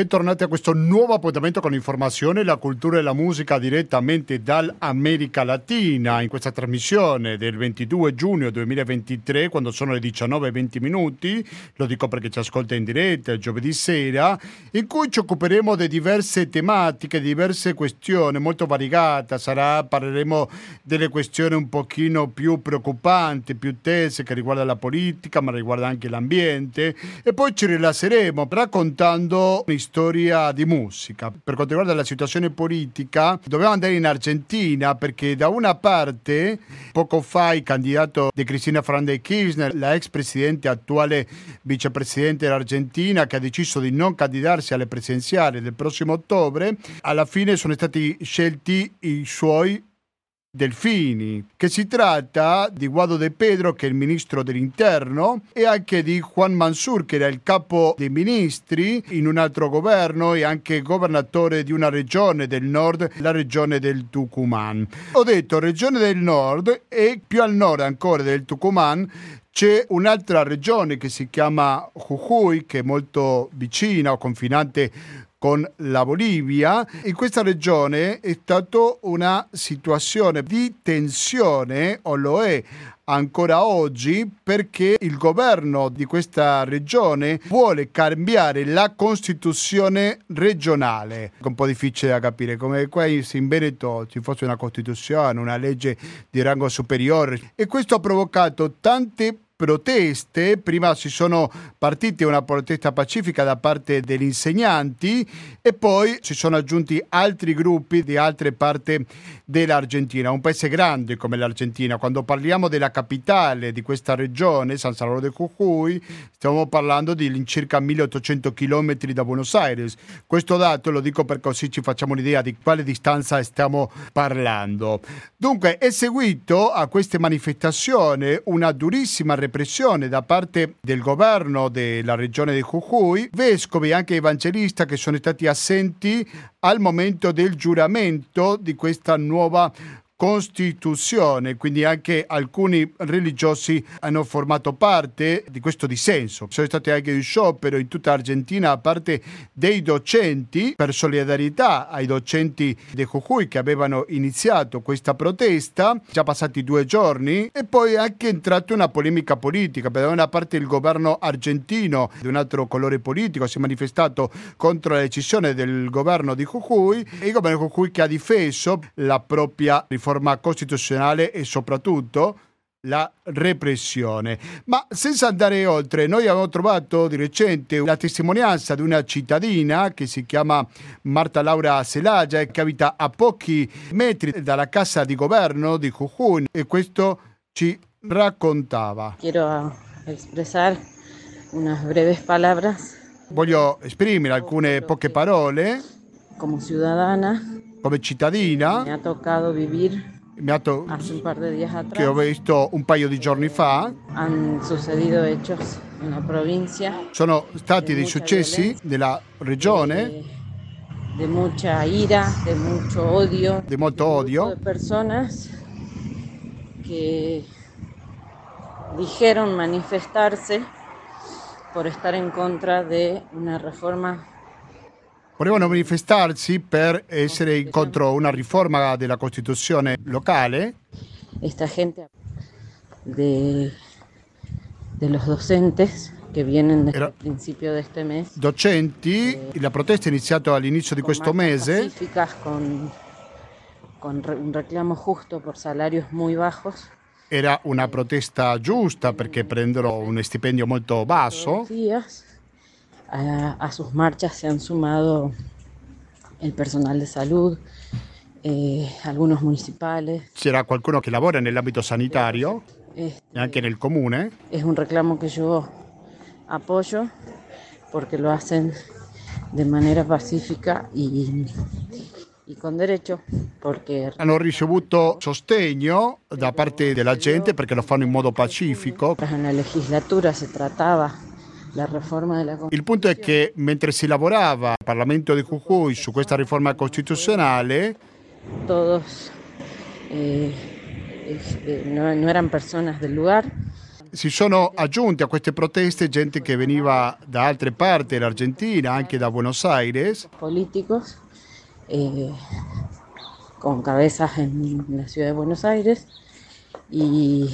Bentornati a questo nuovo appuntamento con l'informazione, la cultura e la musica direttamente dall'America Latina. In questa trasmissione del 22 giugno 2023 quando sono le 19.20 minuti, lo dico perché ci ascolta in diretta giovedì sera, in cui ci occuperemo di diverse tematiche, di diverse questioni molto variegate, sarà, parleremo delle questioni un pochino più preoccupanti, più tese che riguardano la politica ma riguarda anche l'ambiente e poi ci rilasseremo raccontando storia di musica. Per quanto riguarda la situazione politica, dovevamo andare in Argentina perché da una parte, poco fa il candidato di Cristina Fernández Kirchner, la ex presidente attuale vicepresidente dell'Argentina, che ha deciso di non candidarsi alle presidenziali del prossimo ottobre, alla fine sono stati scelti i suoi Delfini, che si tratta di Guado De Pedro, che è il ministro dell'interno, e anche di Juan Mansur, che era il capo dei ministri in un altro governo e anche governatore di una regione del nord, la regione del Tucumán. Ho detto regione del nord e più al nord ancora del Tucumán c'è un'altra regione che si chiama Jujuy, che è molto vicina o confinante con la Bolivia. In questa regione è stata una situazione di tensione, o lo è ancora oggi perché il governo di questa regione vuole cambiare la Costituzione regionale. È un po' difficile da capire, come qua in Veneto ci fosse una Costituzione, una legge di rango superiore e questo ha provocato tante proteste, prima si sono partite una protesta pacifica da parte degli insegnanti e poi si sono aggiunti altri gruppi di altre parti dell'Argentina, un paese grande come l'Argentina. Quando parliamo della capitale di questa regione, San Salvador de Jujuy, stiamo parlando di circa 1800 km da Buenos Aires. Questo dato lo dico per così ci facciamo un'idea di quale distanza stiamo parlando. Dunque è seguito a queste manifestazioni una durissima repressione repressione da parte del governo della regione di Jujuy, vescovi e anche evangelisti che sono stati assenti al momento del giuramento di questa nuova Costituzione, quindi anche alcuni religiosi hanno formato parte di questo dissenso. Sono stati anche di sciopero in tutta Argentina, a parte dei docenti, per solidarietà ai docenti di Jujuy che avevano iniziato questa protesta, già passati due giorni, e poi è anche entrata una polemica politica, per una parte il governo argentino di un altro colore politico si è manifestato contro la decisione del governo di Jujuy e il governo di Jujuy che ha difeso la propria riforma riforma costituzionale e soprattutto la repressione. Ma senza andare oltre, noi abbiamo trovato di recente la testimonianza di una cittadina che si chiama Marta Laura Celaya e che abita a pochi metri dalla casa di governo di Jujuy e questo ci raccontava. Quiero expresar unas breves palabras. Voglio esprimere alcune poche parole. Come cittadina come cittadina. Mi ha toccato vivere mi ha to- un par de días atrás. che ho visto un paio di giorni fa. Han sucedido hechos en la provincia. Sono stati dei successi nella regione. Di mucha ira, di molto odio. Di molto odio. Di persone che dijeron manifestarse por estar en contra de una reforma volevano manifestarsi per essere contro una riforma della Costituzione locale. Esta gente de, de los docentes che vienen desde il principio di questo mese. Docenti, eh, la protesta è iniziata all'inizio di questo mese. Con, con un reclamo giusto per salari molto bajos. Era una protesta giusta perché prendono un stipendio molto basso. Días a, a sus marchas se han sumado el personal de salud, eh, algunos municipales. C'era qualcuno che lavora nell'ambito sanitario este, e anche nel comune. Es un reclamo que yo apoyo porque lo hacen de manera pacífica y, y con derecho. Perché... Hanno ricevuto sostegno da parte della gente perché lo fanno in modo pacifico. Nella legislatura si trattava il punto è che mentre si lavorava al Parlamento di Jujuy su questa riforma costituzionale, todos eh, eh, no, no eran personas del lugar. si sono aggiunti a queste proteste gente che veniva da altre parti dell'Argentina, anche da Buenos Aires. Políticos eh, con cabezas en la ciudad de Buenos Aires y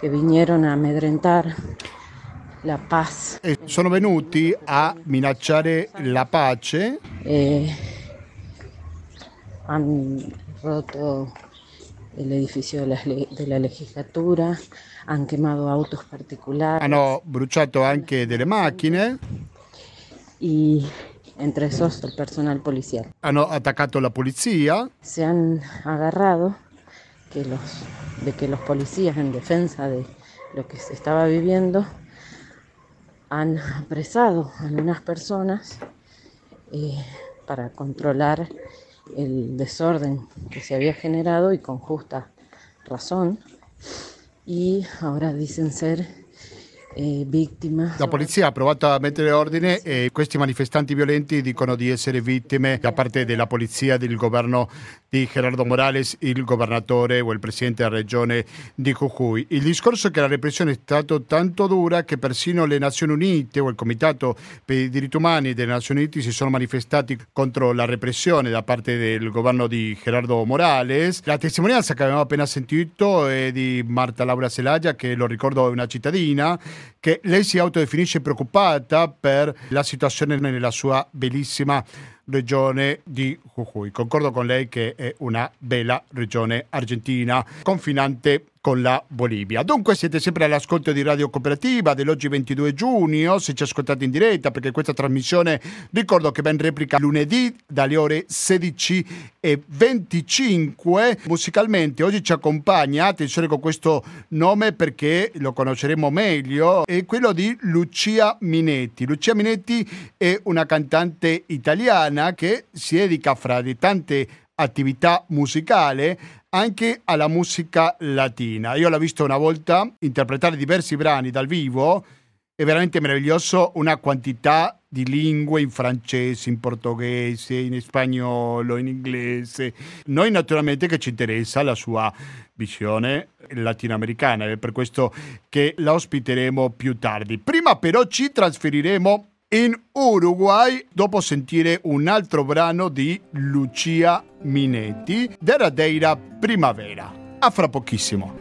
que vinieron a amedrentar la paz. E sono venuti a minacciare la pace. Eh, han roto el edificio de la, de la, legislatura, han quemato autos particolari. Hanno bruciato anche delle macchine. Y entre esos el personal policial. Hanno attaccato la polizia. Se han agarrado que los, de que los policías en defensa de lo que se estaba viviendo han apresado a unas personas eh, para controlar el desorden que se había generado y con justa razón. Y ahora dicen ser eh, vittime. La polizia ha provato a mettere ordine e questi manifestanti violenti dicono di essere vittime da parte della polizia del governo di Gerardo Morales, il governatore o il presidente della regione di Jujuy. Il discorso è che la repressione è stata tanto dura che persino le Nazioni Unite o il Comitato per i diritti umani delle Nazioni Unite si sono manifestati contro la repressione da parte del governo di Gerardo Morales. La testimonianza che abbiamo appena sentito è di Marta Laura Celaya, che lo ricordo è una cittadina che lei si autodefinisce preoccupata per la situazione nella sua bellissima regione di Jujuy. Concordo con lei che è una bella regione argentina, confinante con la Bolivia. Dunque siete sempre all'ascolto di Radio Cooperativa dell'oggi 22 giugno, se ci ascoltate in diretta perché questa trasmissione ricordo che in replica lunedì dalle ore 16 e 25. Musicalmente oggi ci accompagna, attenzione con questo nome perché lo conosceremo meglio, è quello di Lucia Minetti. Lucia Minetti è una cantante italiana che si dedica fra le tante attività musicali anche alla musica latina. Io l'ho visto una volta interpretare diversi brani dal vivo, è veramente meraviglioso, una quantità di lingue in francese, in portoghese, in spagnolo, in inglese. Noi naturalmente che ci interessa la sua visione latinoamericana, è per questo che la ospiteremo più tardi. Prima però ci trasferiremo in Uruguay dopo sentire un altro brano di Lucia Minetti, Deradeira Primavera. A fra pochissimo.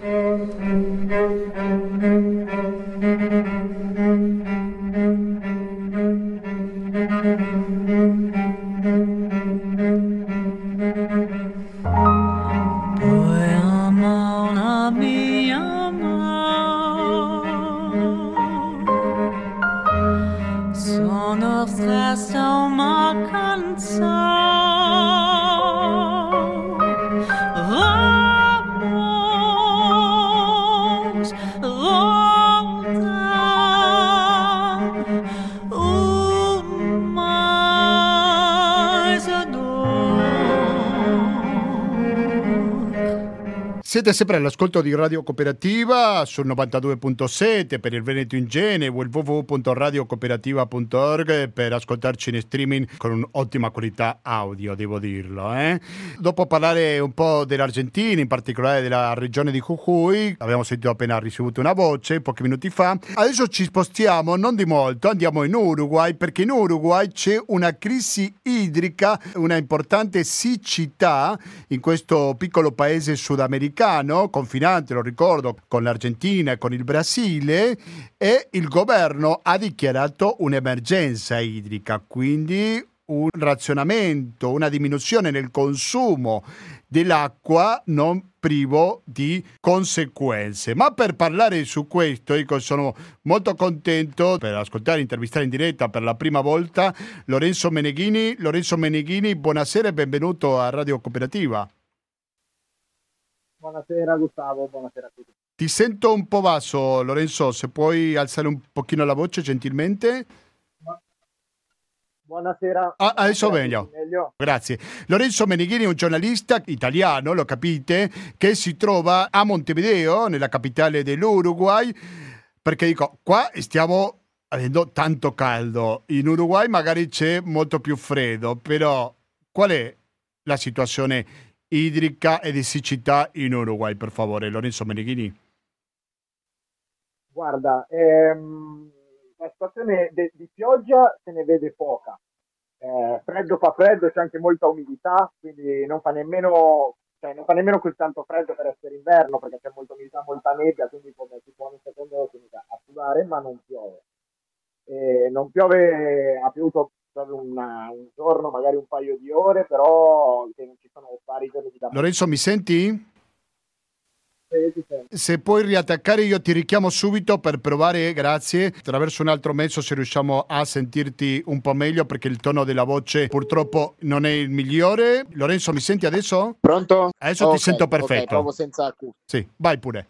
So much cansado. Siete sempre all'ascolto di Radio Cooperativa sul 92.7 per il Veneto in Gene o il www.radiocooperativa.org per ascoltarci in streaming con un'ottima qualità audio, devo dirlo. Eh? Dopo parlare un po' dell'Argentina, in particolare della regione di Jujuy, abbiamo sentito appena ricevuto una voce pochi minuti fa, adesso ci spostiamo non di molto, andiamo in Uruguay perché in Uruguay c'è una crisi idrica, una importante siccità in questo piccolo paese sudamericano, confinante, lo ricordo, con l'Argentina e con il Brasile, e il governo ha dichiarato un'emergenza idrica, quindi un razionamento, una diminuzione nel consumo dell'acqua non privo di conseguenze. Ma per parlare su questo, io sono molto contento per ascoltare e intervistare in diretta per la prima volta Lorenzo Meneghini. Lorenzo Meneghini, buonasera e benvenuto a Radio Cooperativa. Buonasera Gustavo, buonasera a tutti. Ti sento un po' basso, Lorenzo, se puoi alzare un pochino la voce gentilmente. Buonasera. Ah, adesso meglio. meglio. Grazie. Lorenzo Meneghini è un giornalista italiano, lo capite, che si trova a Montevideo, nella capitale dell'Uruguay, perché dico, qua stiamo avendo tanto caldo, in Uruguay magari c'è molto più freddo, però qual è la situazione idrica e di siccità in Uruguay, per favore, Lorenzo Meneghini? Guarda, ehm, la situazione de- di pioggia se ne vede poca. Eh, freddo fa freddo, c'è anche molta umidità, quindi non fa nemmeno, cioè, non fa nemmeno così tanto freddo per essere inverno, perché c'è molta umidità, molta nebbia, quindi come si può un secondo si a sudare, ma non piove. E non piove, ha piovuto proprio una- un giorno, magari un paio di ore, però che non ci sono vari giorni di davvero. Lorenzo, mi senti? Se puoi riattaccare io ti richiamo subito per provare, grazie, attraverso un altro mezzo se riusciamo a sentirti un po' meglio perché il tono della voce purtroppo non è il migliore. Lorenzo, mi senti adesso? Pronto? Adesso ti Ok, sento perfetto. provo senza accu. Sì, vai pure.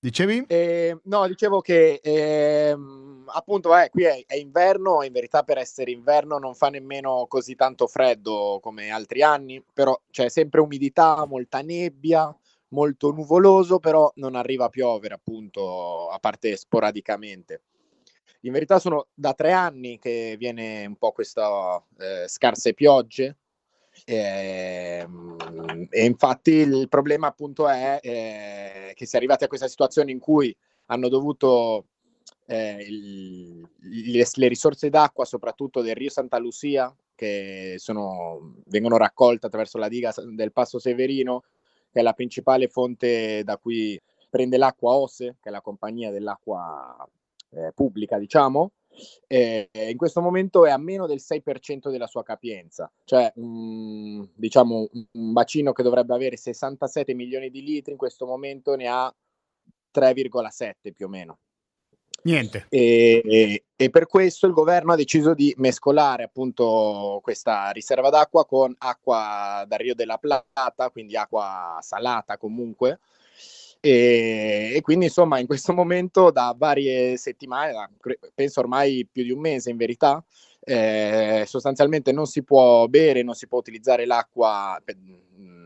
Dicevi? Eh, no, dicevo che ehm, appunto eh, qui è, è inverno, in verità per essere inverno non fa nemmeno così tanto freddo come altri anni, però c'è sempre umidità, molta nebbia, molto nuvoloso, però non arriva a piovere appunto, a parte sporadicamente. In verità sono da tre anni che viene un po' questa eh, scarse piogge, Ehm, E, infatti il problema appunto è eh, che si è arrivati a questa situazione in cui hanno dovuto eh, il- le, le risorse d'acqua, soprattutto del Rio Santa Lucia, che sono, vengono raccolte attraverso la diga del Passo Severino, che è la principale fonte da cui prende l'acqua OSE, che è la compagnia dell'acqua eh, pubblica, diciamo, eh, in questo momento è a meno del 6% della sua capienza, cioè mm, diciamo un- un bacino che dovrebbe avere 67 milioni di litri, in questo momento ne ha 3,7 più o meno. Niente. E, e- e per questo il governo ha deciso di mescolare appunto questa riserva d'acqua con acqua dal Rio della Plata, quindi acqua salata comunque. E, e quindi insomma in questo momento da varie settimane, da- penso ormai più di un mese in verità, eh, sostanzialmente non si può bere, non si può utilizzare l'acqua, per-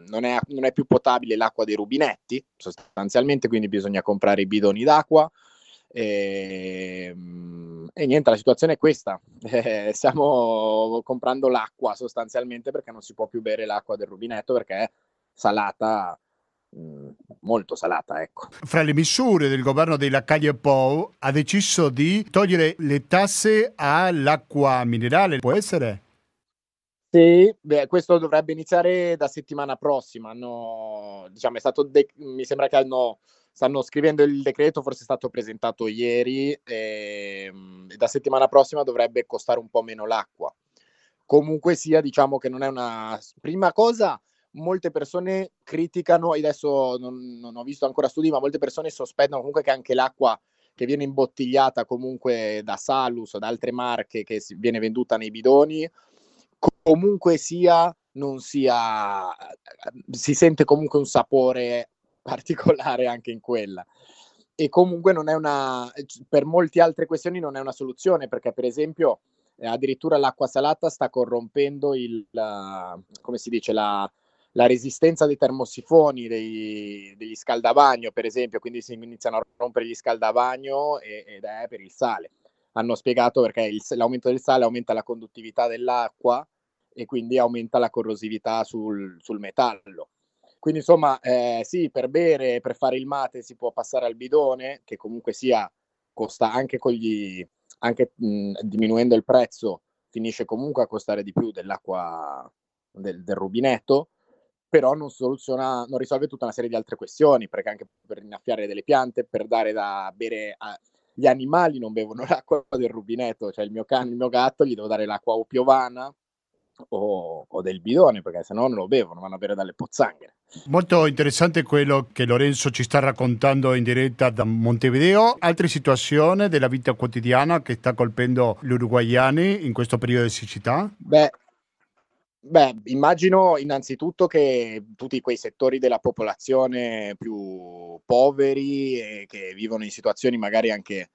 non è, non è più potabile l'acqua dei rubinetti sostanzialmente, quindi bisogna comprare i bidoni d'acqua. E, mm, e niente, la situazione è questa. Eh, stiamo comprando l'acqua sostanzialmente perché non si può più bere l'acqua del rubinetto perché è salata, mm, molto salata, ecco. Fra le misure del governo dei Lacalle Pou ha deciso di togliere le tasse all'acqua minerale, può essere? Sì, beh, questo dovrebbe iniziare da settimana prossima. Hanno, diciamo, è stato de- mi sembra che hanno, stanno scrivendo il decreto, forse è stato presentato ieri, ehm, e da settimana prossima dovrebbe costare un po' meno l'acqua. Comunque sia, diciamo che non è una... Prima cosa, molte persone criticano, adesso non, non ho visto ancora studi, ma molte persone sospettano comunque che anche l'acqua che viene imbottigliata comunque da Salus o da altre marche che viene venduta nei bidoni, comunque sia, non sia, si sente comunque un sapore particolare anche in quella. E comunque non è una, per molte altre questioni non è una soluzione, perché per esempio eh, addirittura l'acqua salata sta corrompendo il, come si dice, la, la resistenza dei termosifoni, dei- degli scaldabagno, per esempio, quindi si iniziano a rompere gli scaldabagno e- ed è per il sale. Hanno spiegato perché il- l'aumento del sale aumenta la conduttività dell'acqua e quindi aumenta la corrosività sul, sul metallo. Quindi insomma, eh, sì, per bere, per fare il mate si può passare al bidone, che comunque sia, costa anche gli, anche mh, diminuendo il prezzo, finisce comunque a costare di più dell'acqua del, del rubinetto, però non soluziona, non risolve tutta una serie di altre questioni, perché anche per innaffiare delle piante, per dare da bere a... Gli animali non bevono l'acqua del rubinetto, cioè il mio cane, il mio gatto, gli devo dare l'acqua o piovana o, o del bidone, perché sennò non lo bevono, vanno a bere dalle pozzanghere. Molto interessante quello che Lorenzo ci sta raccontando in diretta da Montevideo. Altre situazioni della vita quotidiana che sta colpendo gli uruguayani in questo periodo di siccità? Beh, beh, immagino innanzitutto che tutti quei settori della popolazione più poveri e che vivono in situazioni magari anche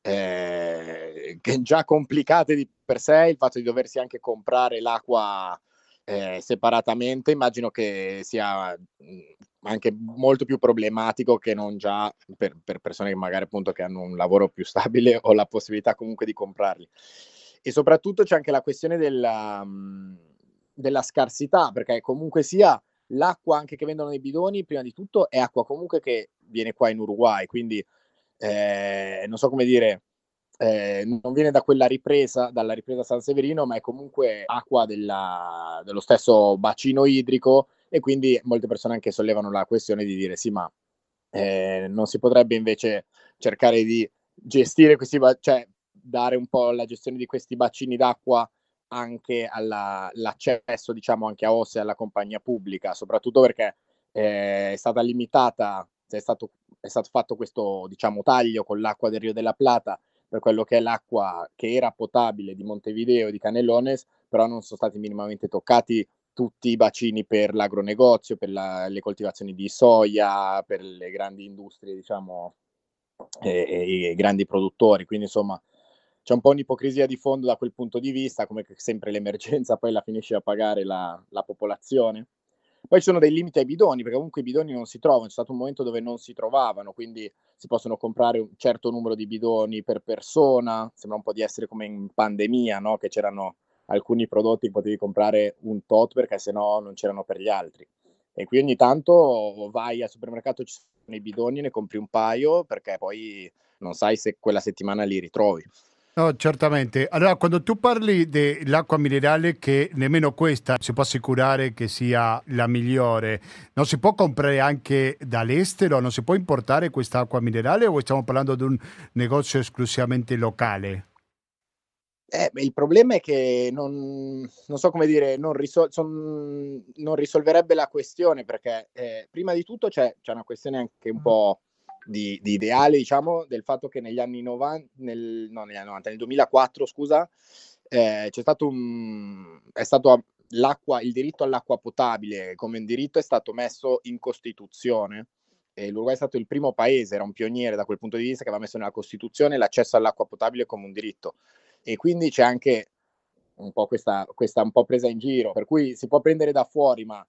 eh, già complicate di per sé, il fatto di doversi anche comprare l'acqua eh, separatamente, immagino che sia mh, anche molto più problematico che non già per, per persone che magari appunto che hanno un lavoro più stabile o la possibilità comunque di comprarli. E soprattutto c'è anche la questione della, mh, della scarsità, perché comunque sia l'acqua anche che vendono nei bidoni, prima di tutto è acqua comunque che viene qua in Uruguay, quindi eh, non so come dire, eh, non viene da quella ripresa, dalla ripresa San Severino, ma è comunque acqua della, dello stesso bacino idrico e quindi molte persone anche sollevano la questione di dire sì, ma eh, non si potrebbe invece cercare di gestire questi, cioè dare un po' la gestione di questi bacini d'acqua anche all'accesso, diciamo, anche a OSE alla compagnia pubblica, soprattutto perché eh, è stata limitata, è stato, è stato fatto questo, diciamo, taglio con l'acqua del Rio della Plata per quello che è l'acqua che era potabile di Montevideo e di Canelones, però non sono stati minimamente toccati tutti i bacini per l'agronegozio, per la, le coltivazioni di soia, per le grandi industrie, diciamo, e, e, i grandi produttori. Quindi, insomma, c'è un po' un'ipocrisia di fondo da quel punto di vista, come sempre l'emergenza poi la finisce a pagare la, la popolazione. Poi ci sono dei limiti ai bidoni, perché comunque i bidoni non si trovano, c'è stato un momento dove non si trovavano, quindi si possono comprare un certo numero di bidoni per persona, sembra un po' di essere come in pandemia, no? che c'erano alcuni prodotti che potevi comprare un tot perché sennò non c'erano per gli altri. E qui ogni tanto vai al supermercato, ci sono i bidoni, ne compri un paio perché poi non sai se quella settimana li ritrovi. No, certamente. Allora, quando tu parli dell'acqua minerale, che nemmeno questa si può assicurare che sia la migliore, non si può comprare anche dall'estero? Non si può importare questa acqua minerale o stiamo parlando di un negozio esclusivamente locale? Eh, il problema è che non, non so come dire, non, risol- son, non, risolverebbe la questione perché eh, prima di tutto c'è, c'è, una questione anche un po' di, di, ideale, diciamo, del fatto che negli anni 90, nel, no, negli anni 90 nel 2004, scusa, eh, c'è stato un, è stato l'acqua, il diritto all'acqua potabile come diritto è stato messo in Costituzione. E L'Uruguay è stato il primo paese, era un pioniere da quel punto di vista che aveva messo nella Costituzione l'accesso all'acqua potabile come un diritto e quindi c'è anche un po' questa, questa un po' presa in giro, per cui si può prendere da fuori, ma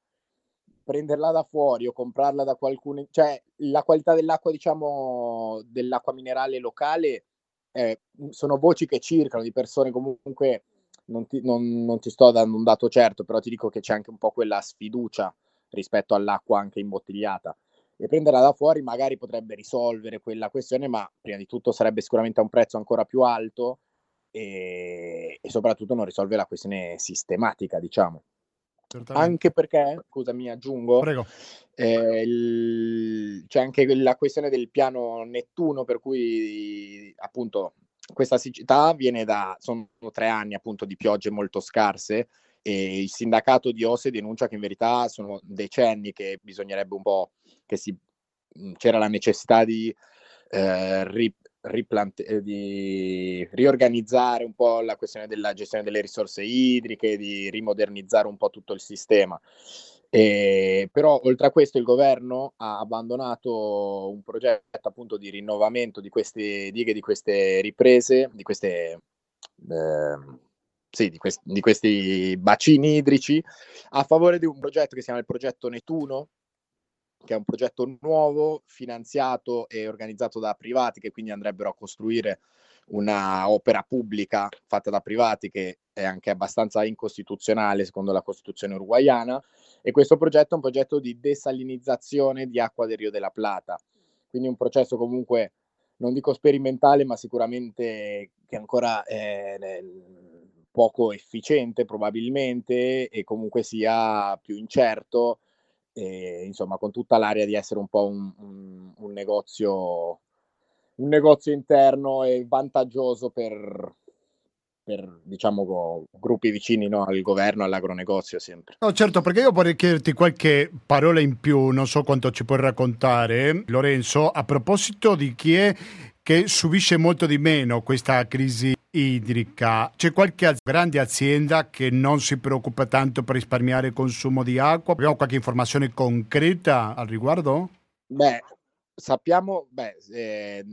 prenderla da fuori o comprarla da qualcuno, cioè la qualità dell'acqua, diciamo, dell'acqua minerale locale, eh, sono voci che circolano di persone comunque, non ti, non, non ti sto dando un dato certo, però ti dico che c'è anche un po' quella sfiducia rispetto all'acqua anche imbottigliata. E prenderla da fuori magari potrebbe risolvere quella questione, ma prima di tutto sarebbe sicuramente a un prezzo ancora più alto e, e soprattutto non risolve la questione sistematica, diciamo. Anche perché, scusami, aggiungo, eh, il, c'è anche la questione del piano Nettuno, per cui appunto questa siccità viene da, sono tre anni appunto di piogge molto scarse e il sindacato di Ose denuncia che in verità sono decenni che bisognerebbe un po' che si, c'era la necessità di eh, ri, riplante- eh, di riorganizzare un po' la questione della gestione delle risorse idriche, di rimodernizzare un po' tutto il sistema. E, però oltre a questo il governo ha abbandonato un progetto appunto di rinnovamento di queste dighe, di queste riprese, di queste... Eh, sì, di, questi, di questi bacini idrici a favore di un progetto che si chiama il progetto Netuno, che è un progetto nuovo, finanziato e organizzato da privati che quindi andrebbero a costruire una opera pubblica fatta da privati che è anche abbastanza incostituzionale secondo la Costituzione uruguayana e questo progetto è un progetto di desalinizzazione di acqua del Rio della Plata. Quindi un processo comunque non dico sperimentale, ma sicuramente che ancora è poco efficiente probabilmente e comunque sia più incerto e, insomma con tutta l'area di essere un po' un, un, un, negozio un negozio interno e vantaggioso per, per diciamo gruppi vicini no, al governo all'agronegozio sempre. No, certo, perché io vorrei chiederti qualche parola in più, non so quanto ci puoi raccontare, Lorenzo, a proposito di chi è che subisce molto di meno questa crisi idrica. C'è qualche grande azienda che non si preoccupa tanto per risparmiare il consumo di acqua? Abbiamo qualche informazione concreta al riguardo? Beh, sappiamo, beh, eh,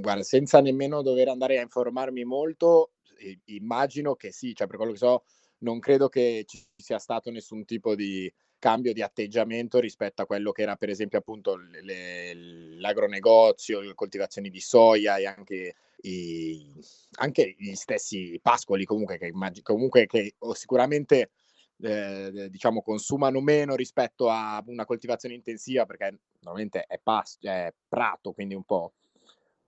guarda, senza nemmeno dover andare a informarmi molto, immagino che sì, cioè per quello che so, non credo che ci sia stato nessun tipo di cambio di atteggiamento rispetto a quello che era per esempio appunto le, l'agronegozio, le coltivazioni di soia e anche, i, anche gli stessi pascoli comunque che, comunque che sicuramente eh, diciamo consumano meno rispetto a una coltivazione intensiva perché normalmente è, pasto, è prato, quindi un po'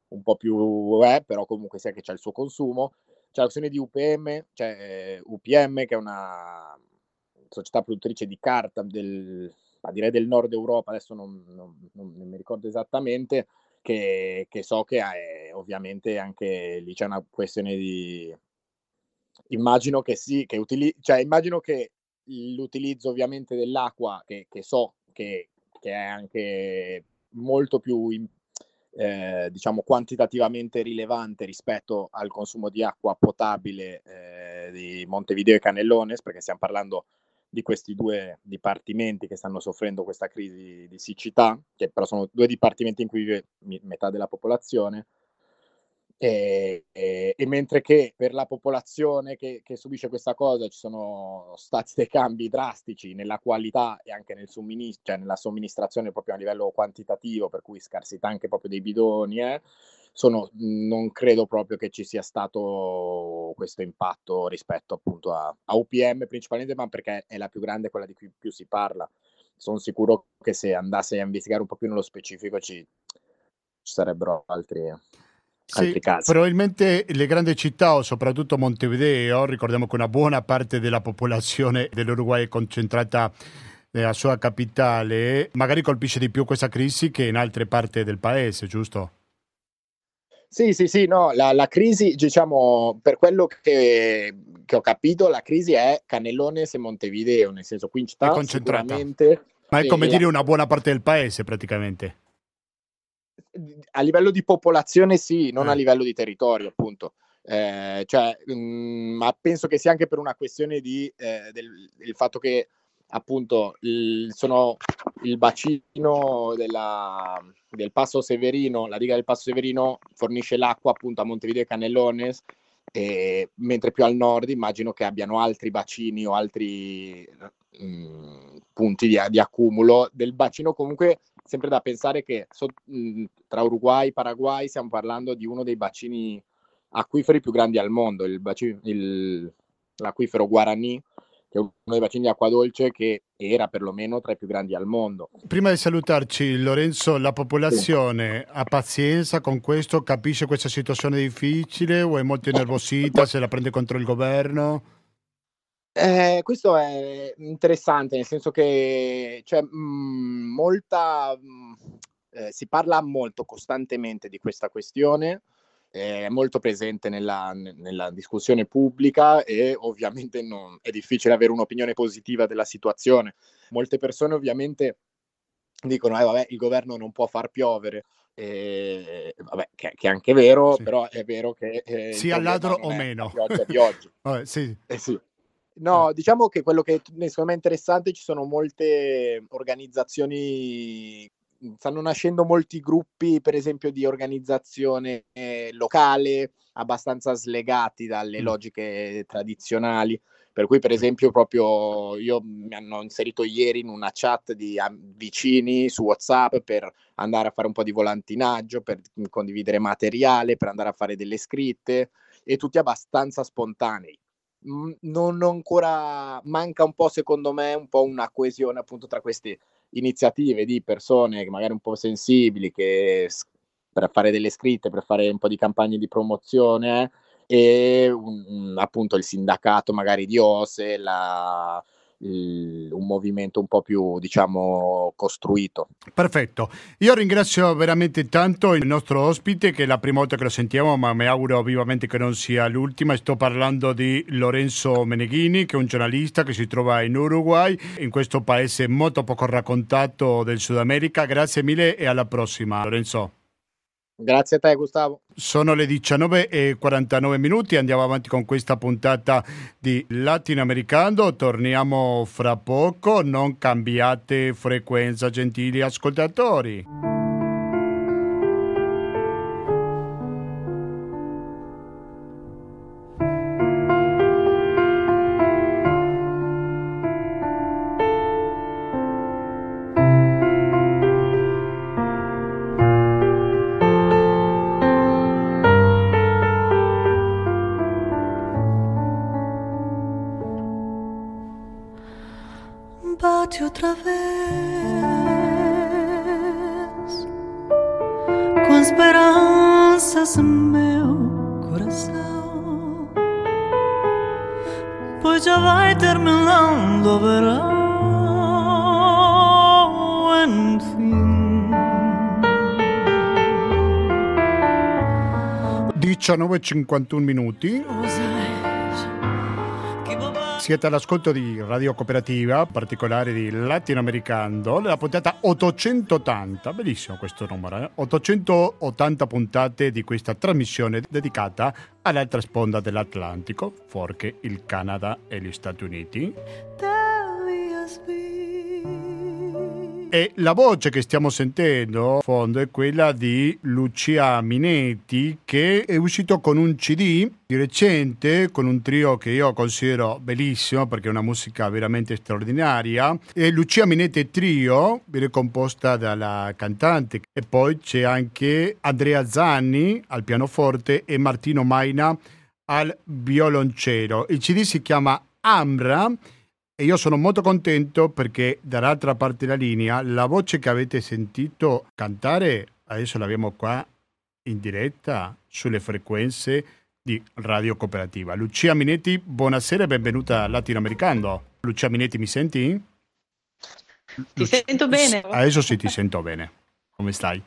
un po' più, eh, però comunque sia che c'è il suo consumo. C'è la di UPM, cioè UPM che è una società produttrice di carta del, direi del nord Europa, adesso non, non, non mi ricordo esattamente, che, che so che è, ovviamente anche lì c'è una questione di... Immagino che sì, che utili... cioè immagino che l'utilizzo ovviamente dell'acqua, che, che so che, che, è anche molto più, eh, diciamo, quantitativamente rilevante rispetto al consumo di acqua potabile eh, di Montevideo e Canelones, perché stiamo parlando di questi due dipartimenti che stanno soffrendo questa crisi di siccità, che però sono due dipartimenti in cui vive metà della popolazione, e, e, e, mentre che per la popolazione che, che, subisce questa cosa ci sono stati dei cambi drastici nella qualità e anche nel somministro, cioè nella somministrazione proprio a livello quantitativo, per cui scarsità anche proprio dei bidoni, eh, sono, non credo proprio che ci sia stato questo impatto rispetto appunto a, a UPM principalmente, ma perché è la più grande, quella di cui più si parla. Sono sicuro che se andasse a investigare un po' più nello specifico ci, ci sarebbero altri, sì, probabilmente le grandi città, o soprattutto Montevideo, ricordiamo che una buona parte della popolazione dell'Uruguay è concentrata nella sua capitale, magari colpisce di più questa crisi che in altre parti del paese, giusto? Sì, sì, sì, no, la, la crisi, diciamo, per quello che, che, ho capito, la crisi è Canelones e Montevideo, nel senso qui in città è sicuramente... Ma è come dire una buona parte del paese praticamente. A livello di popolazione sì, non eh. a livello di territorio appunto. Eh, cioè, mh, mm, ma penso che sia anche per una questione di, eh, del, del fatto che appunto il, sono il bacino della, del Passo Severino, la diga del Passo Severino fornisce l'acqua appunto a Montevideo e Canelones, e, mentre più al nord immagino che abbiano altri bacini o altri mh, mm, punti di, di, accumulo del bacino comunque sempre da pensare che so, mh, mm, tra Uruguay e Paraguay stiamo parlando di uno dei bacini acquiferi più grandi al mondo, il bacino, il, l'acquifero Guarani che è uno dei bacini di acqua dolce che era perlomeno tra i più grandi al mondo. Prima di salutarci, Lorenzo, la popolazione sì. ha pazienza con questo, capisce questa situazione difficile o è molto innervosita, se la prende contro il governo? Eh, questo è interessante, nel senso che cioè, mh, mm, molta, mh, mm, eh, si parla molto costantemente di questa questione è molto presente nella, nella discussione pubblica e ovviamente non, è difficile avere un'opinione positiva della situazione. Molte persone ovviamente dicono eh, vabbè, il governo non può far piovere, eh, vabbè, che, che, è anche vero, sì. però è vero che... Eh, sia ladro o meno. di oggi. vabbè, sì. Eh, sì. No, diciamo che quello che secondo me è interessante, ci sono molte organizzazioni stanno nascendo molti gruppi, per esempio, di organizzazione eh, locale, abbastanza slegati dalle mm. logiche tradizionali. Per cui, per esempio, proprio io mi hanno inserito ieri in una chat di vicini su WhatsApp per andare a fare un po' di volantinaggio, per condividere materiale, per andare a fare delle scritte e tutti abbastanza spontanei. Non ancora manca un po', secondo me, un po' una coesione appunto tra questi iniziative di persone magari un po' sensibili che per fare delle scritte, per fare un po' di campagne di promozione e un, appunto il sindacato magari di OSE, la, un movimento un po' più diciamo costruito. Perfetto, io ringrazio veramente tanto il nostro ospite che è la prima volta che lo sentiamo ma mi auguro vivamente che non sia l'ultima, sto parlando di Lorenzo Meneghini che è un giornalista che si trova in Uruguay, in questo paese molto poco raccontato del Sud America, grazie mille e alla prossima Lorenzo. Grazie a te Gustavo. Sono le 19 e 49 minuti, andiamo avanti con questa puntata di Latinoamericano, torniamo fra poco, non cambiate frequenza gentili ascoltatori. Esperanza lanças meu coração, pois já vai terminando o verão. Enfim, 19.51 minuti. papà Siete all'ascolto di Radio Cooperativa, particolare di Latinoamericano, la puntata 880, bellissimo questo numero, eh? 880 puntate di questa trasmissione dedicata all'altra sponda dell'Atlantico, fuorché il Canada e gli Stati Uniti. E la voce che stiamo sentendo, in fondo, è quella di Lucia Minetti, che è uscito con un CD di recente, con un trio che io considero bellissimo perché è una musica veramente straordinaria. E Lucia Minetti Trio viene composta dalla cantante e poi c'è anche Andrea Zanni al pianoforte e Martino Maina al violoncello. Il CD si chiama Ambra e io sono molto contento perché dall'altra parte della linea la voce che avete sentito cantare adesso l'abbiamo qua in diretta sulle frequenze di Radio Cooperativa. Lucia Minetti, buonasera e benvenuta a Latinoamericano. Lucia Minetti, mi senti? Ti Lucia- sento bene? Adesso sì, ti sento bene. Come stai?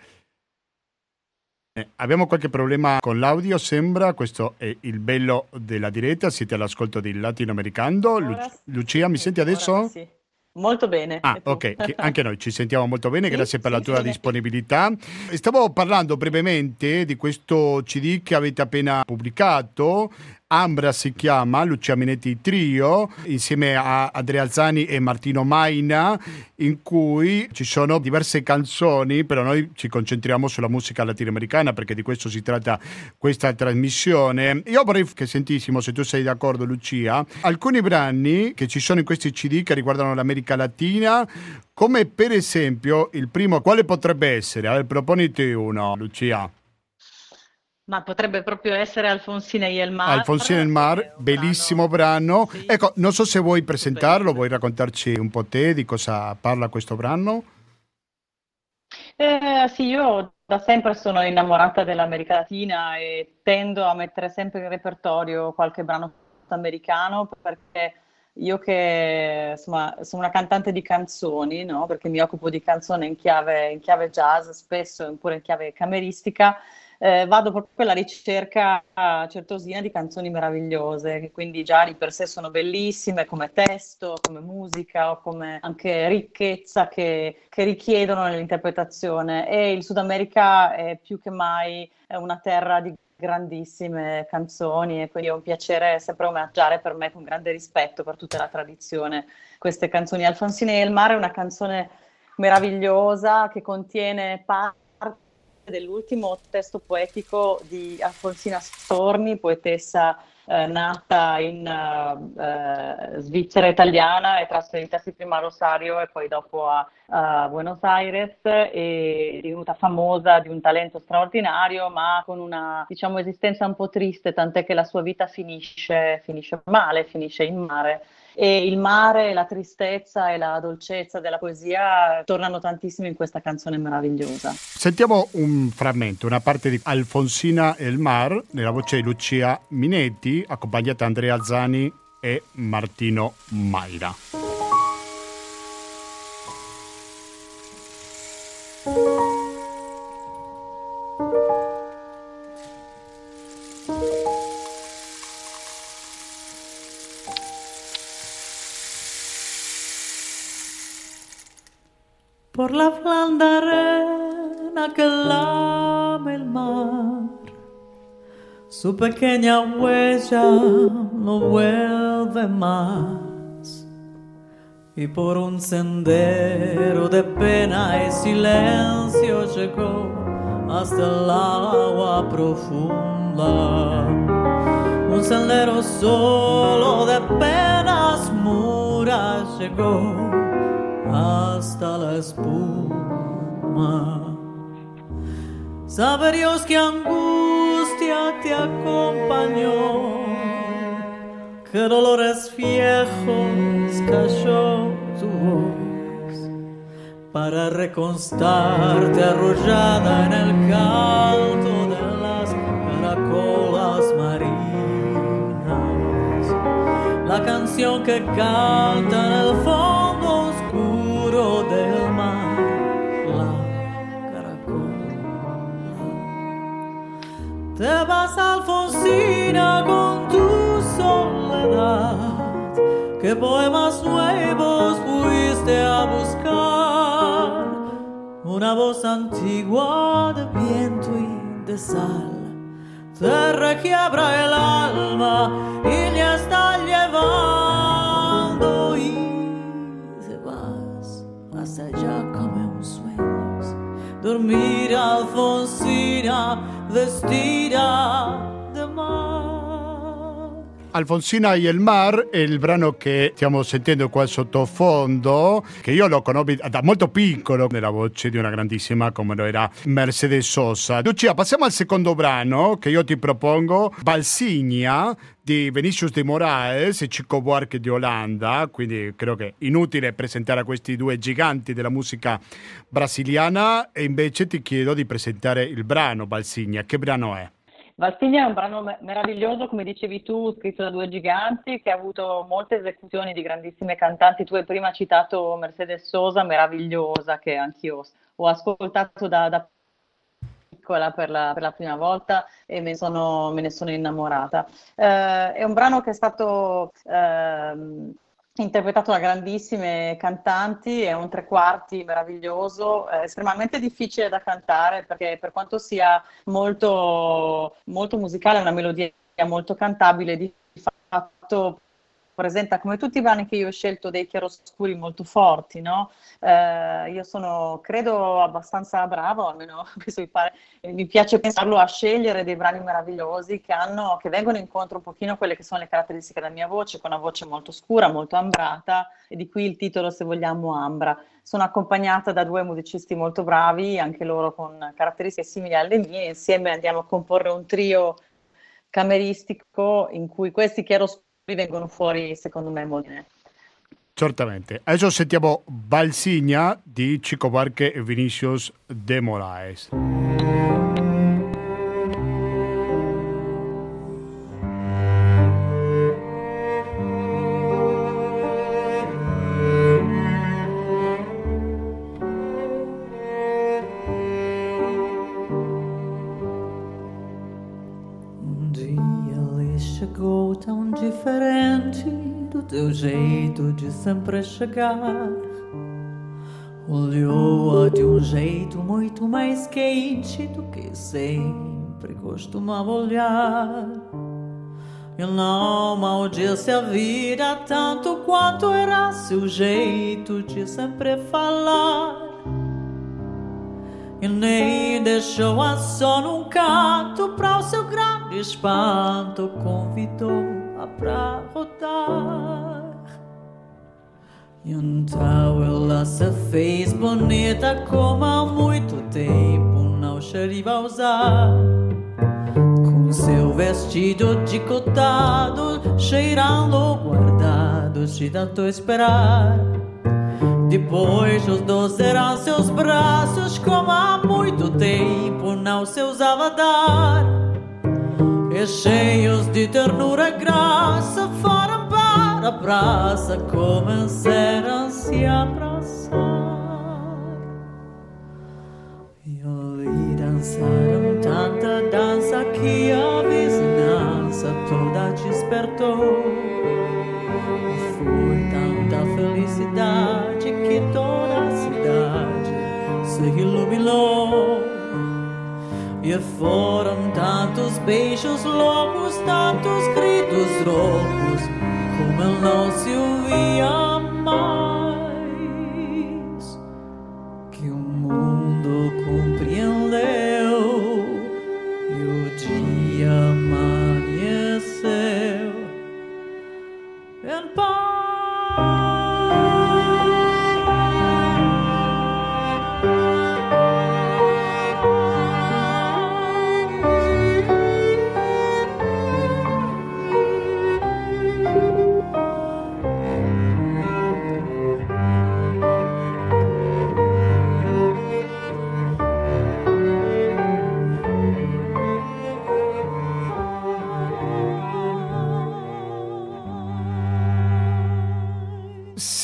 Eh, abbiamo qualche problema con l'audio, sembra. Questo è il bello della diretta. Siete all'ascolto di Latinoamericano. Lu- sì. Lucia, mi senti adesso? sì. Molto bene. Ah, ok, che anche noi ci sentiamo molto bene, Sì, grazie per sì, la tua bene. disponibilità. Stavo parlando brevemente di questo CD che avete appena pubblicato. Ambra si chiama, Lucia Minetti Trio, insieme a Andrea Zani e Martino Maina, in cui ci sono diverse canzoni, però noi ci concentriamo sulla musica latinoamericana perché di questo si tratta questa trasmissione. Io vorrei che sentissimo, se tu sei d'accordo Lucia, alcuni brani che ci sono in questi CD che riguardano l'America Latina, come per esempio il primo, quale potrebbe essere? A proponiti uno, Lucia. Ma potrebbe proprio essere Alfonsina y el Mar. Alfonsina il che è Mar, un bellissimo brano. Sì. Ecco, non so se vuoi presentarlo, vuoi raccontarci un po' te di cosa parla questo brano? Eh, sì, io da sempre sono innamorata dell'America Latina e tendo a mettere sempre in repertorio qualche brano americano perché io che insomma sono una cantante di canzoni, no? Perché mi occupo di canzoni in chiave, in chiave jazz, spesso oppure in chiave cameristica, eh, vado proprio alla ricerca a certosina di canzoni meravigliose, che quindi già di per sé sono bellissime come testo, come musica o come anche ricchezza che, che richiedono nell'interpretazione. E il Sud America è più che mai una terra di grandissime canzoni e quindi è un piacere sempre omaggiare per me con grande rispetto per tutta la tradizione queste canzoni. Alfonsina e il mare è una canzone meravigliosa che contiene parte dell'ultimo testo poetico di Alfonsina Storni, poetessa eh, nata in eh, eh, Svizzera italiana e trasferitasi prima a Rosario e poi dopo a, a Buenos Aires e divenuta famosa di un talento straordinario, ma con una diciamo esistenza un po' triste, tant'è che la sua vita finisce, finisce male, finisce in mare. E il mare, la tristezza e la dolcezza della poesia tornano tantissimo in questa canzone meravigliosa. Sentiamo un frammento, una parte di Alfonsina e il Mar, nella voce di Lucia Minetti, accompagnata da Andrea Zani e Martino Maira. La que lame el mar. Su pequeña huella no vuelve más. Y por un sendero de pena y silencio llegó hasta el agua profunda. Un sendero solo de penas muras llegó hasta la espuma. Sabe Dios que angustia te acompañó, que dolores viejos cayó tu voz para reconstarte arrollada en el caldo de las caracolas marinas. La canción que canta en el fondo del mar. La caracola. Te vas, Alfonsina, con tu soledad. ¿Qué poemas nuevos fuiste a buscar? Una voz antigua de viento y de sal te requiebra el alma y le está llevando más allá caben sueños. Dormir, Alfonsina, vestirá Alfonsina y il Mar è il brano che stiamo sentendo qua sottofondo, che io lo conobbi da molto piccolo nella voce di una grandissima come lo era Mercedes Sosa. Lucia, passiamo al secondo brano che io ti propongo, Balsigna di Vinicius de Moraes e Chico Buarque di Olanda, quindi credo che inutile presentare questi due giganti della musica brasiliana e invece ti chiedo di presentare il brano Balsigna. Che brano è? Valsigna è un brano meraviglioso, come dicevi tu, scritto da due giganti, che ha avuto molte esecuzioni di grandissime cantanti. Tu hai prima citato Mercedes Sosa, meravigliosa, che anch'io ho ascoltato da, da piccola per la, per la, prima volta e me, sono, me ne sono innamorata. Eh, è un brano che è stato... Eh, interpretato da grandissime cantanti, è un tre quarti meraviglioso, è estremamente difficile da cantare perché per quanto sia molto, molto musicale, è una melodia molto cantabile, di fatto presenta come tutti i brani che io ho scelto dei chiaroscuri molto forti, no? Eh, io sono, credo, abbastanza bravo, almeno pare, mi piace pensarlo, a scegliere dei brani meravigliosi che, hanno, che vengono incontro un pochino a quelle che sono le caratteristiche della mia voce, con una voce molto scura, molto ambrata, e di qui il titolo, se vogliamo, Ambra. Sono accompagnata da due musicisti molto bravi, anche loro con caratteristiche simili alle mie, insieme andiamo a comporre un trio cameristico in cui questi chiaroscuri vengono fuori secondo me molto bene. Certamente. Adesso sentiamo Balsigna di Chico Barche e Vinicius de Moraes. Sempre chegar. Olhou-a de um jeito muito mais quente do que sempre costumava olhar. Eu não maldisse a vida tanto quanto era seu jeito de sempre falar. E nem deixou-a só num canto, para o seu grande espanto, convidou-a pra rodar. Então ela se fez bonita como há muito tempo não cheirava a usar. Com seu vestido decotado, cheirando guardado, de tanto esperar. Depois os dois eram seus braços, como há muito tempo não se usava dar. E cheios de ternura e graça foram a praça começaram a se abraçar. E ali dançaram tanta dança que a vizinhança toda despertou. E foi tanta felicidade que toda a cidade se iluminou. E foram tantos beijos loucos, tantos gritos roucos Romeo knows you we.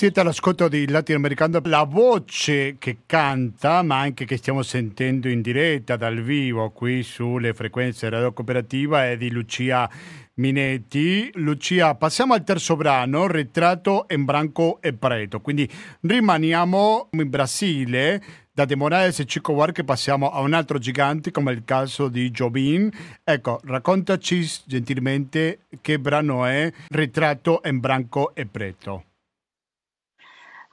Siete all'ascolto di Latinoamericano, la voce che canta, ma anche che stiamo sentendo in diretta dal vivo qui sulle frequenze radio cooperativa è di Lucia Minetti. Lucia, passiamo al terzo brano, Ritratto in branco e preto. Quindi rimaniamo in Brasile. Da De Moraes e Chico Buarque passiamo a un altro gigante come il caso di Jobin. Ecco, raccontaci gentilmente che brano è Ritratto in branco e preto.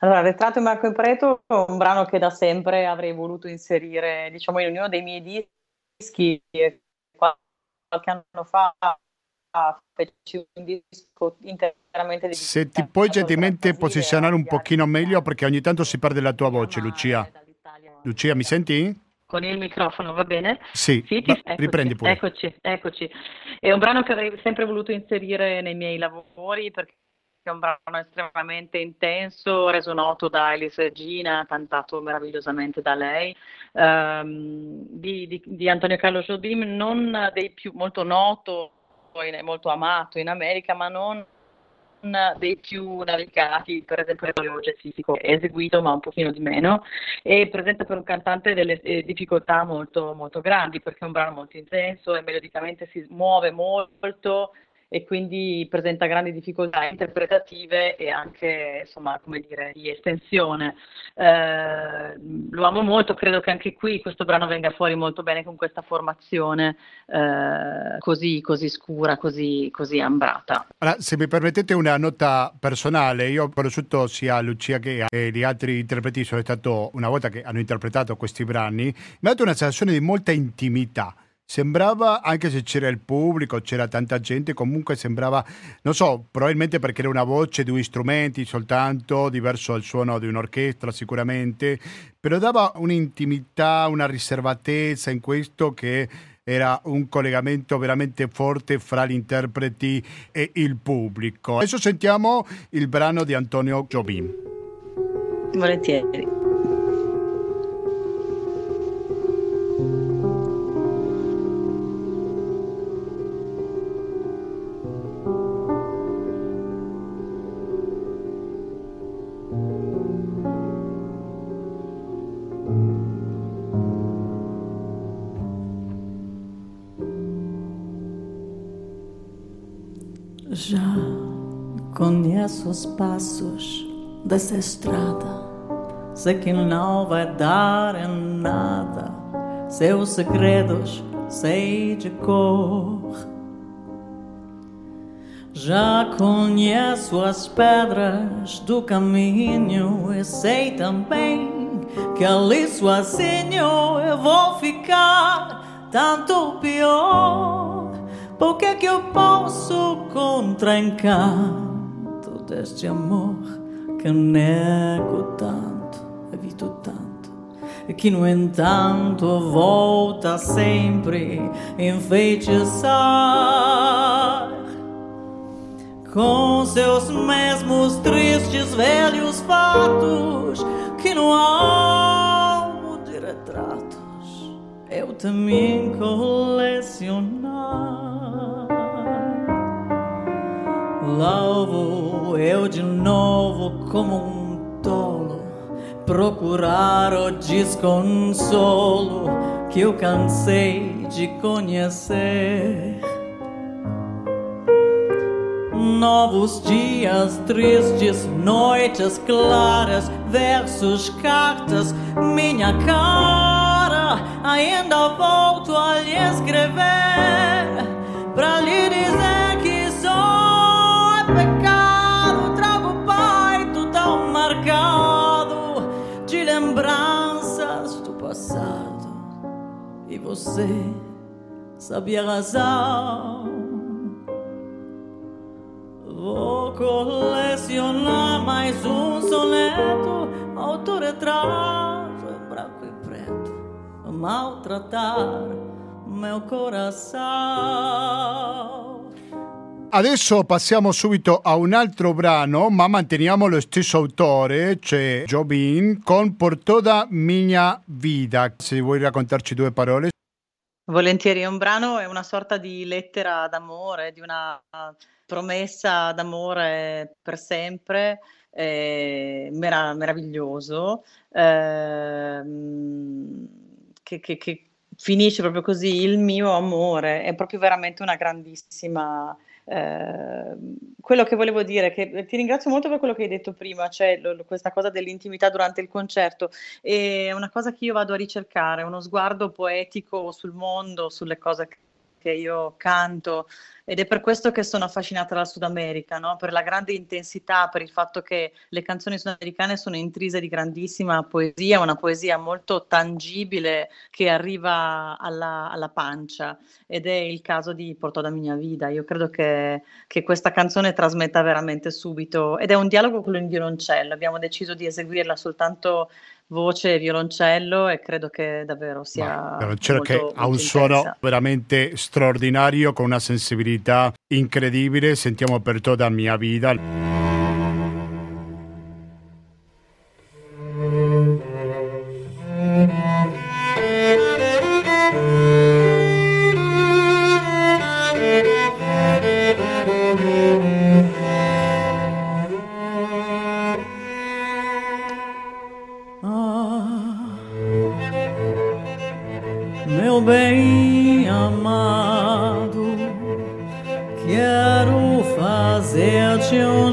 Allora, Ritratto in branco e preto è un brano che da sempre avrei voluto inserire, diciamo, in ognuno dei miei dischi. Qualche anno fa feci un disco interamente dedicato. Se ti puoi gentilmente posizionare un pochino meglio perché ogni tanto si perde la tua voce, Lucia. Lucia, mi senti? Con il microfono, va bene? Sì, sì ti... eccoci, riprendi pure. Eccoci, eccoci. È un brano che avrei sempre voluto inserire nei miei lavori perché è un brano estremamente intenso, reso noto da Elise Gina, cantato meravigliosamente da lei, um, di, di, di, Antonio Carlo Jobim, non dei più molto noto molto amato in America, ma non dei più navigati, per esempio il repertorio jazzistico è eseguito ma un pochino di meno e presenta per un cantante delle eh, difficoltà molto, molto grandi perché è un brano molto intenso e melodicamente si muove molto e quindi presenta grandi difficoltà interpretative e anche insomma dire di estensione. Eh, lo amo molto credo che anche qui questo brano venga fuori molto bene con questa formazione eh, così, così scura così, così ambrata. Allora, se mi permettete una nota personale io ho conosciuto sia Lucia che gli altri interpreti sono stato una volta che hanno interpretato questi brani mi ha dato una sensazione di molta intimità sembrava, anche se c'era il pubblico, c'era tanta gente, comunque sembrava, non so, probabilmente perché era una voce, due strumenti soltanto, diverso dal suono di un'orchestra sicuramente, però dava un'intimità, una riservatezza in questo che era un collegamento veramente forte fra gli interpreti e il pubblico. Adesso sentiamo il brano di Antonio Jobim. Volentieri. Os passos dessa estrada. Sei que não vai dar em nada. Seus segredos sei de cor. Já conheço as pedras do caminho e sei também que ali sozinho eu vou ficar tanto pior. Porque é que eu posso contra encanto deste amor que nego tanto, evito tanto, que no entanto volta sempre enfeitiçar com seus mesmos tristes velhos fatos que no álbum de retratos eu também colecionar. Lá vou eu de novo como um tolo procurar o desconsolo que eu cansei de conhecer. Novos dias tristes, noites claras, versos, cartas, minha cara. Ainda volto a lhe escrever para lhe dizer. Você sabe a razão. Vou colecionar mais um soneto, autorretrato em branco e preto, maltratar meu coração. Adesso passiamo subito a un altro brano, ma manteniamo lo stesso autore, cioè Jobin, con Por toda minha vida. Se vuoi raccontarci due parole. Volentieri, è un brano, è una sorta di lettera d'amore, di una promessa d'amore per sempre, merav- meraviglioso, eh, che, che, che finisce proprio così, il mio amore, è proprio veramente una grandissima eh, quello che volevo dire è che ti ringrazio molto per quello che hai detto prima, cioè lo, questa cosa dell'intimità durante il concerto, è una cosa che io vado a ricercare, uno sguardo poetico sul mondo, sulle cose che io canto ed è per questo che sono affascinata dal Sud America, no? per la grande intensità, per il fatto che le canzoni sudamericane sono intrise di grandissima poesia, una poesia molto tangibile che arriva alla, alla pancia ed è il caso di Portò da mia vita. Io credo che, che questa canzone trasmetta veramente subito ed è un dialogo con il violoncello, abbiamo deciso di eseguirla soltanto voce e violoncello e credo che davvero sia violoncello che ha un suono veramente straordinario con una sensibilità incredibile. Sentiamo per tutta la mia vita meu bem amado, quero fazer-te um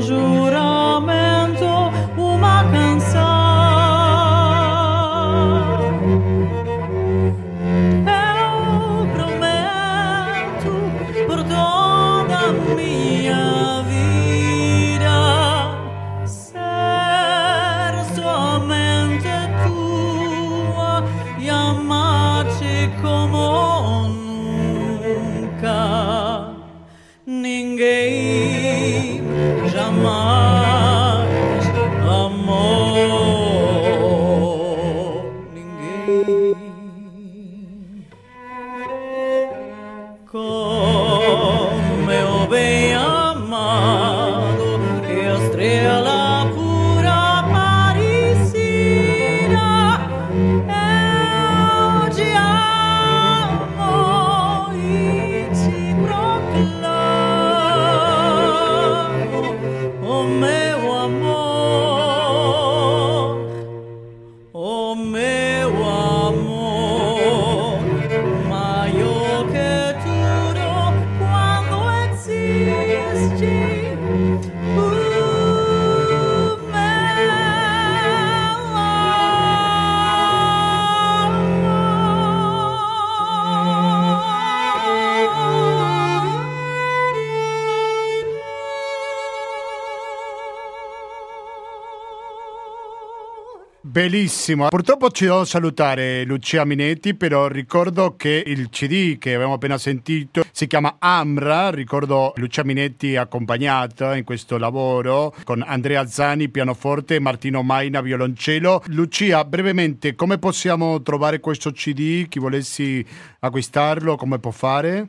Bellissimo. Purtroppo ci devo salutare Lucia Minetti, però ricordo che il CD che abbiamo appena sentito si chiama Amra. Ricordo Lucia Minetti accompagnata in questo lavoro con Andrea Zani, pianoforte, Martino Maina, violoncello. Lucia, brevemente, come possiamo trovare questo CD? Chi volessi acquistarlo, come può fare?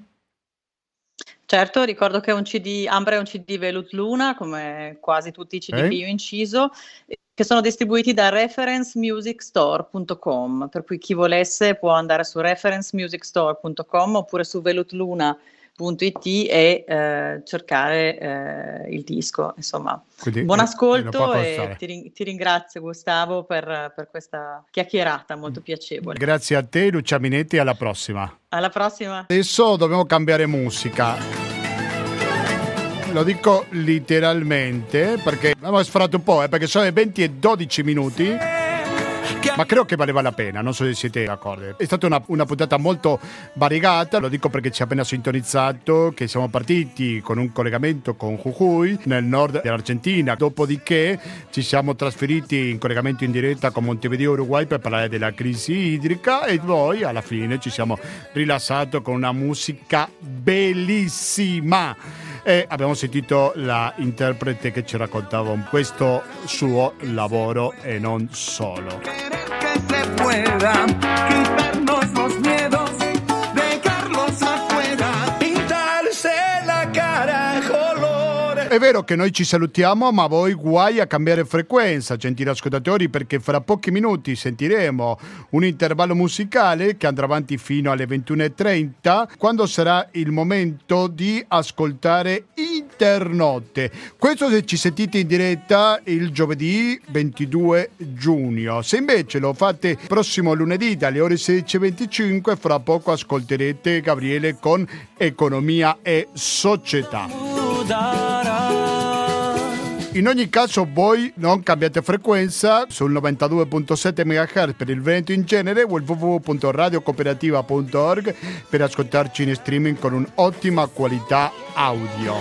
Certo, ricordo che è un CD, Ambra è un CD Velut Luna, come quasi tutti i CD eh? che io ho inciso, che sono distribuiti da referencemusicstore.com, per cui chi volesse può andare su referencemusicstore.com oppure su velutluna.it e eh, cercare eh, il disco. Insomma, Quindi, buon ascolto e ti, ti, ringrazio Gustavo per, per, questa chiacchierata molto piacevole. Grazie a te Lucia Minetti, alla prossima. Alla prossima. Adesso dobbiamo cambiare musica lo dico letteralmente perché abbiamo sforato un po', eh, perché sono le 20 e 12 minuti. Ma credo che valeva la pena, non so se siete d'accordo. È stata una, una, puntata molto variegata, lo dico perché ci ha appena sintonizzato che siamo partiti con un collegamento con Jujuy nel nord dell'Argentina, dopodiché ci siamo trasferiti in collegamento in diretta con Montevideo Uruguay per parlare della crisi idrica e poi alla fine ci siamo rilassati con una musica bellissima e abbiamo sentito la interprete che ci raccontava questo suo lavoro e non solo. È vero che noi ci salutiamo, ma voi guai a cambiare frequenza, gentili ascoltatori, perché fra pochi minuti sentiremo un intervallo musicale che andrà avanti fino alle 21.30, quando sarà il momento di ascoltare internotte. Questo se ci sentite in diretta il giovedì 22 giugno. Se invece lo fate prossimo lunedì dalle ore 16.25, fra poco ascolterete Gabriele con Economia e Società. In ogni caso voi non cambiate frequenza sul 92.7 MHz per il Veneto in genere o il www.radiocooperativa.org per ascoltarci in streaming con un'ottima qualità audio.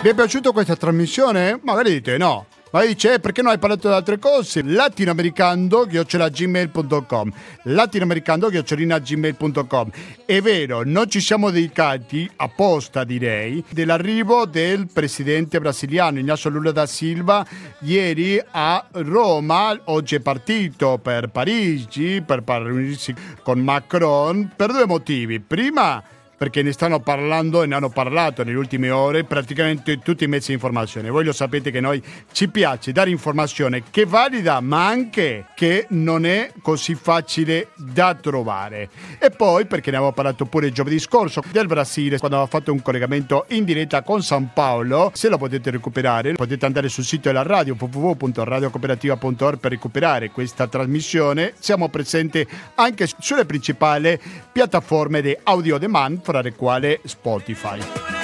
Vi è piaciuta questa trasmissione? Magari dite no. Ma dice, eh, perché non hai parlato di altre cose? latinoamericando-gmail.com latinoamericando-gmail.com È vero, non ci siamo dedicati, apposta direi, dell'arrivo del presidente brasiliano Ignacio Lula da Silva ieri a Roma. Oggi è partito per Parigi per riunirsi con Macron per due motivi. Prima perché ne stanno parlando e ne hanno parlato nelle ultime ore praticamente tutti i mezzi di informazione. Voi lo sapete che noi ci piace dare informazione che è valida ma anche che non è così facile da trovare. E poi perché ne avevo parlato pure giovedì scorso del Brasile quando avevo fatto un collegamento in diretta con San Paolo, se lo potete recuperare potete andare sul sito della radio www.radiocooperativa.org per recuperare questa trasmissione. Siamo presenti anche sulle principali piattaforme di audio demand fra le quali Spotify.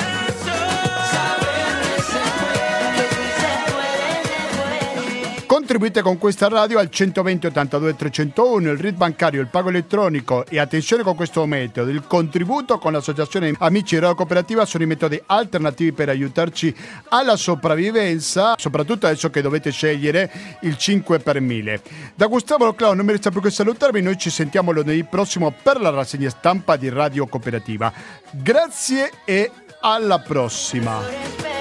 Contribuite con questa radio al 120 82 301, il RIT bancario, il pago elettronico e attenzione con questo metodo, il contributo con l'associazione Amici Radio Cooperativa sono i metodi alternativi per aiutarci alla sopravvivenza, soprattutto adesso che dovete scegliere il 5 per 1000. Da Gustavo Clau non mi resta più che salutarvi, noi ci sentiamo lunedì prossimo per la rassegna stampa di Radio Cooperativa. Grazie e alla prossima!